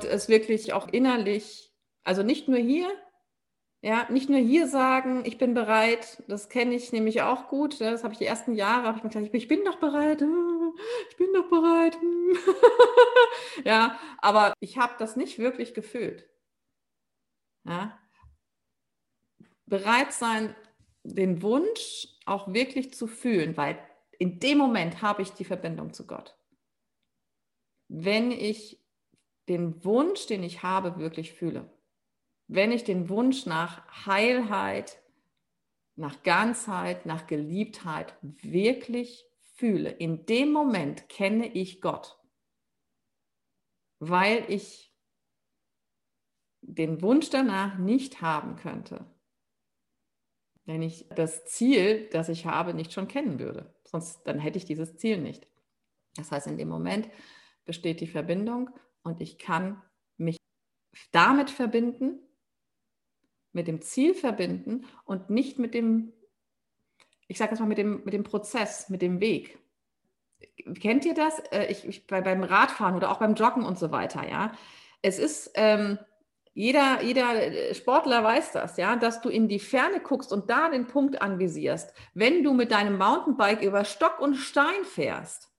und es wirklich auch innerlich, also nicht nur hier, ja, nicht nur hier sagen, ich bin bereit, das kenne ich nämlich auch gut. Das habe ich die ersten Jahre, habe ich mir gesagt, ich bin doch bereit, ich bin doch bereit. ja, aber ich habe das nicht wirklich gefühlt. Ja. Bereit sein, den Wunsch auch wirklich zu fühlen, weil in dem Moment habe ich die Verbindung zu Gott. Wenn ich den Wunsch, den ich habe, wirklich fühle wenn ich den Wunsch nach Heilheit, nach Ganzheit, nach Geliebtheit wirklich fühle, in dem Moment kenne ich Gott, weil ich den Wunsch danach nicht haben könnte, wenn ich das Ziel, das ich habe, nicht schon kennen würde. Sonst dann hätte ich dieses Ziel nicht. Das heißt, in dem Moment besteht die Verbindung und ich kann mich damit verbinden, mit dem Ziel verbinden und nicht mit dem, ich sage jetzt mal, mit dem, mit dem Prozess, mit dem Weg. Kennt ihr das? Äh, ich, ich, bei, beim Radfahren oder auch beim Joggen und so weiter, ja. Es ist, ähm, jeder, jeder Sportler weiß das, ja, dass du in die Ferne guckst und da den Punkt anvisierst, wenn du mit deinem Mountainbike über Stock und Stein fährst.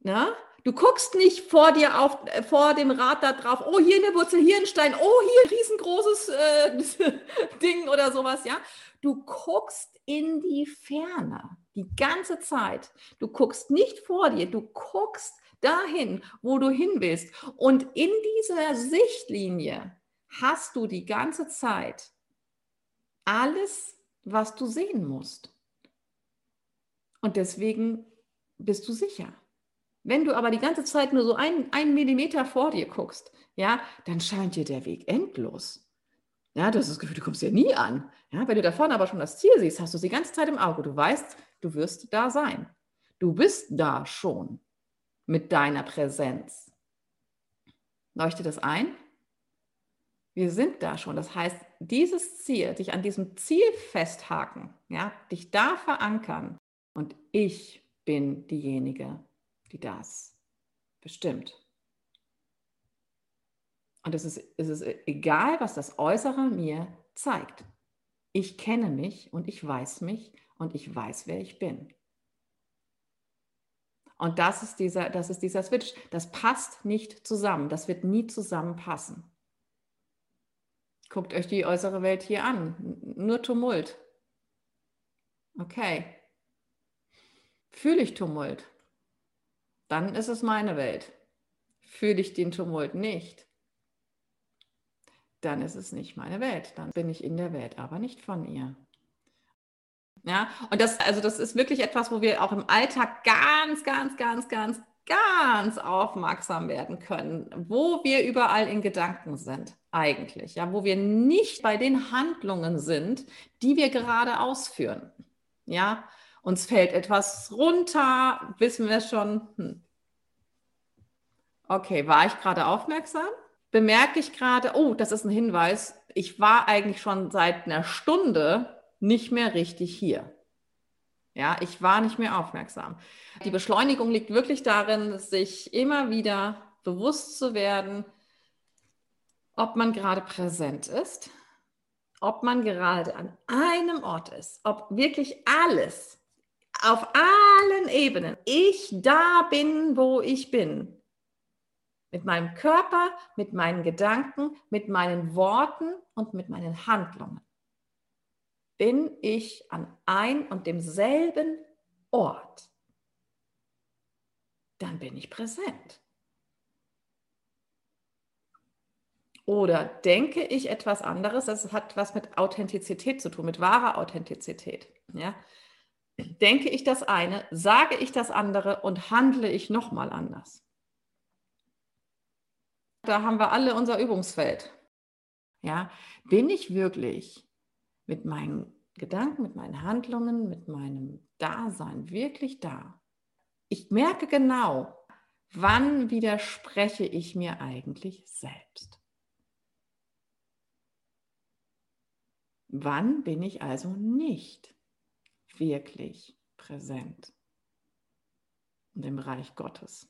Na? Du guckst nicht vor dir auf, äh, vor dem Rad da drauf, oh, hier eine Wurzel, hier ein Stein, oh, hier ein riesengroßes äh, Ding oder sowas, ja. Du guckst in die Ferne die ganze Zeit. Du guckst nicht vor dir, du guckst dahin, wo du hin willst. Und in dieser Sichtlinie hast du die ganze Zeit alles, was du sehen musst. Und deswegen bist du sicher. Wenn du aber die ganze Zeit nur so einen, einen Millimeter vor dir guckst, ja, dann scheint dir der Weg endlos. Ja, das ist das Gefühl, du kommst ja nie an. Ja, wenn du da vorne aber schon das Ziel siehst, hast du es die ganze Zeit im Auge. Du weißt, du wirst da sein. Du bist da schon mit deiner Präsenz. Leuchtet das ein? Wir sind da schon. Das heißt, dieses Ziel, dich an diesem Ziel festhaken, ja, dich da verankern und ich bin diejenige, die das bestimmt. Und es ist, es ist egal, was das Äußere mir zeigt. Ich kenne mich und ich weiß mich und ich weiß, wer ich bin. Und das ist dieser, das ist dieser Switch. Das passt nicht zusammen. Das wird nie zusammenpassen. Guckt euch die äußere Welt hier an. Nur Tumult. Okay. Fühle ich Tumult? Dann ist es meine Welt. Fühle ich den Tumult nicht, dann ist es nicht meine Welt. Dann bin ich in der Welt, aber nicht von ihr. Ja, und das, also das ist wirklich etwas, wo wir auch im Alltag ganz, ganz, ganz, ganz, ganz aufmerksam werden können, wo wir überall in Gedanken sind, eigentlich, ja, wo wir nicht bei den Handlungen sind, die wir gerade ausführen. Ja, uns fällt etwas runter, wissen wir schon, hm. okay, war ich gerade aufmerksam? Bemerke ich gerade, oh, das ist ein Hinweis, ich war eigentlich schon seit einer Stunde nicht mehr richtig hier. Ja, ich war nicht mehr aufmerksam. Die Beschleunigung liegt wirklich darin, sich immer wieder bewusst zu werden, ob man gerade präsent ist, ob man gerade an einem Ort ist, ob wirklich alles auf allen Ebenen ich da bin, wo ich bin. Mit meinem Körper, mit meinen Gedanken, mit meinen Worten und mit meinen Handlungen. Bin ich an ein und demselben Ort, dann bin ich präsent. Oder denke ich etwas anderes? Das hat was mit Authentizität zu tun, mit wahrer Authentizität. Ja? Denke ich das eine, sage ich das andere und handle ich nochmal anders. Da haben wir alle unser Übungsfeld. Ja, bin ich wirklich mit meinen Gedanken, mit meinen Handlungen, mit meinem Dasein wirklich da? Ich merke genau, wann widerspreche ich mir eigentlich selbst? Wann bin ich also nicht wirklich präsent und im Reich Gottes.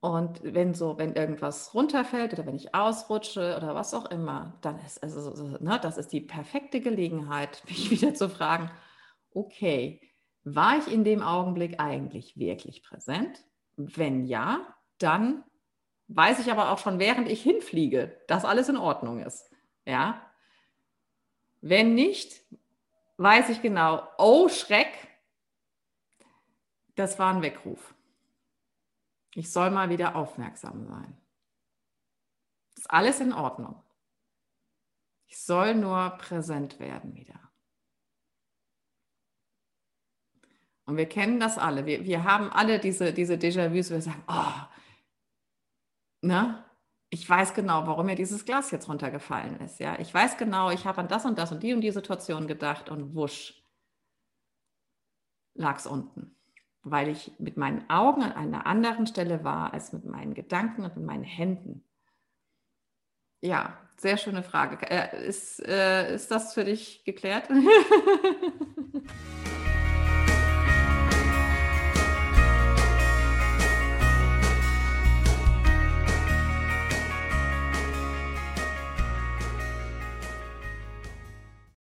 Und wenn so, wenn irgendwas runterfällt oder wenn ich ausrutsche oder was auch immer, dann ist also, ne, das ist die perfekte Gelegenheit, mich wieder zu fragen, okay, war ich in dem Augenblick eigentlich wirklich präsent? Wenn ja, dann weiß ich aber auch schon, während ich hinfliege, dass alles in Ordnung ist. Ja. Wenn nicht, weiß ich genau, oh Schreck, das war ein Weckruf. Ich soll mal wieder aufmerksam sein. Ist alles in Ordnung. Ich soll nur präsent werden wieder. Und wir kennen das alle. Wir, wir haben alle diese, diese Déjà-vus, wo wir sagen, oh, ne? Ich weiß genau, warum mir dieses Glas jetzt runtergefallen ist. Ja, ich weiß genau, ich habe an das und das und die und die Situation gedacht und wusch lag es unten, weil ich mit meinen Augen an einer anderen Stelle war als mit meinen Gedanken und mit meinen Händen. Ja, sehr schöne Frage. Äh, ist, äh, ist das für dich geklärt?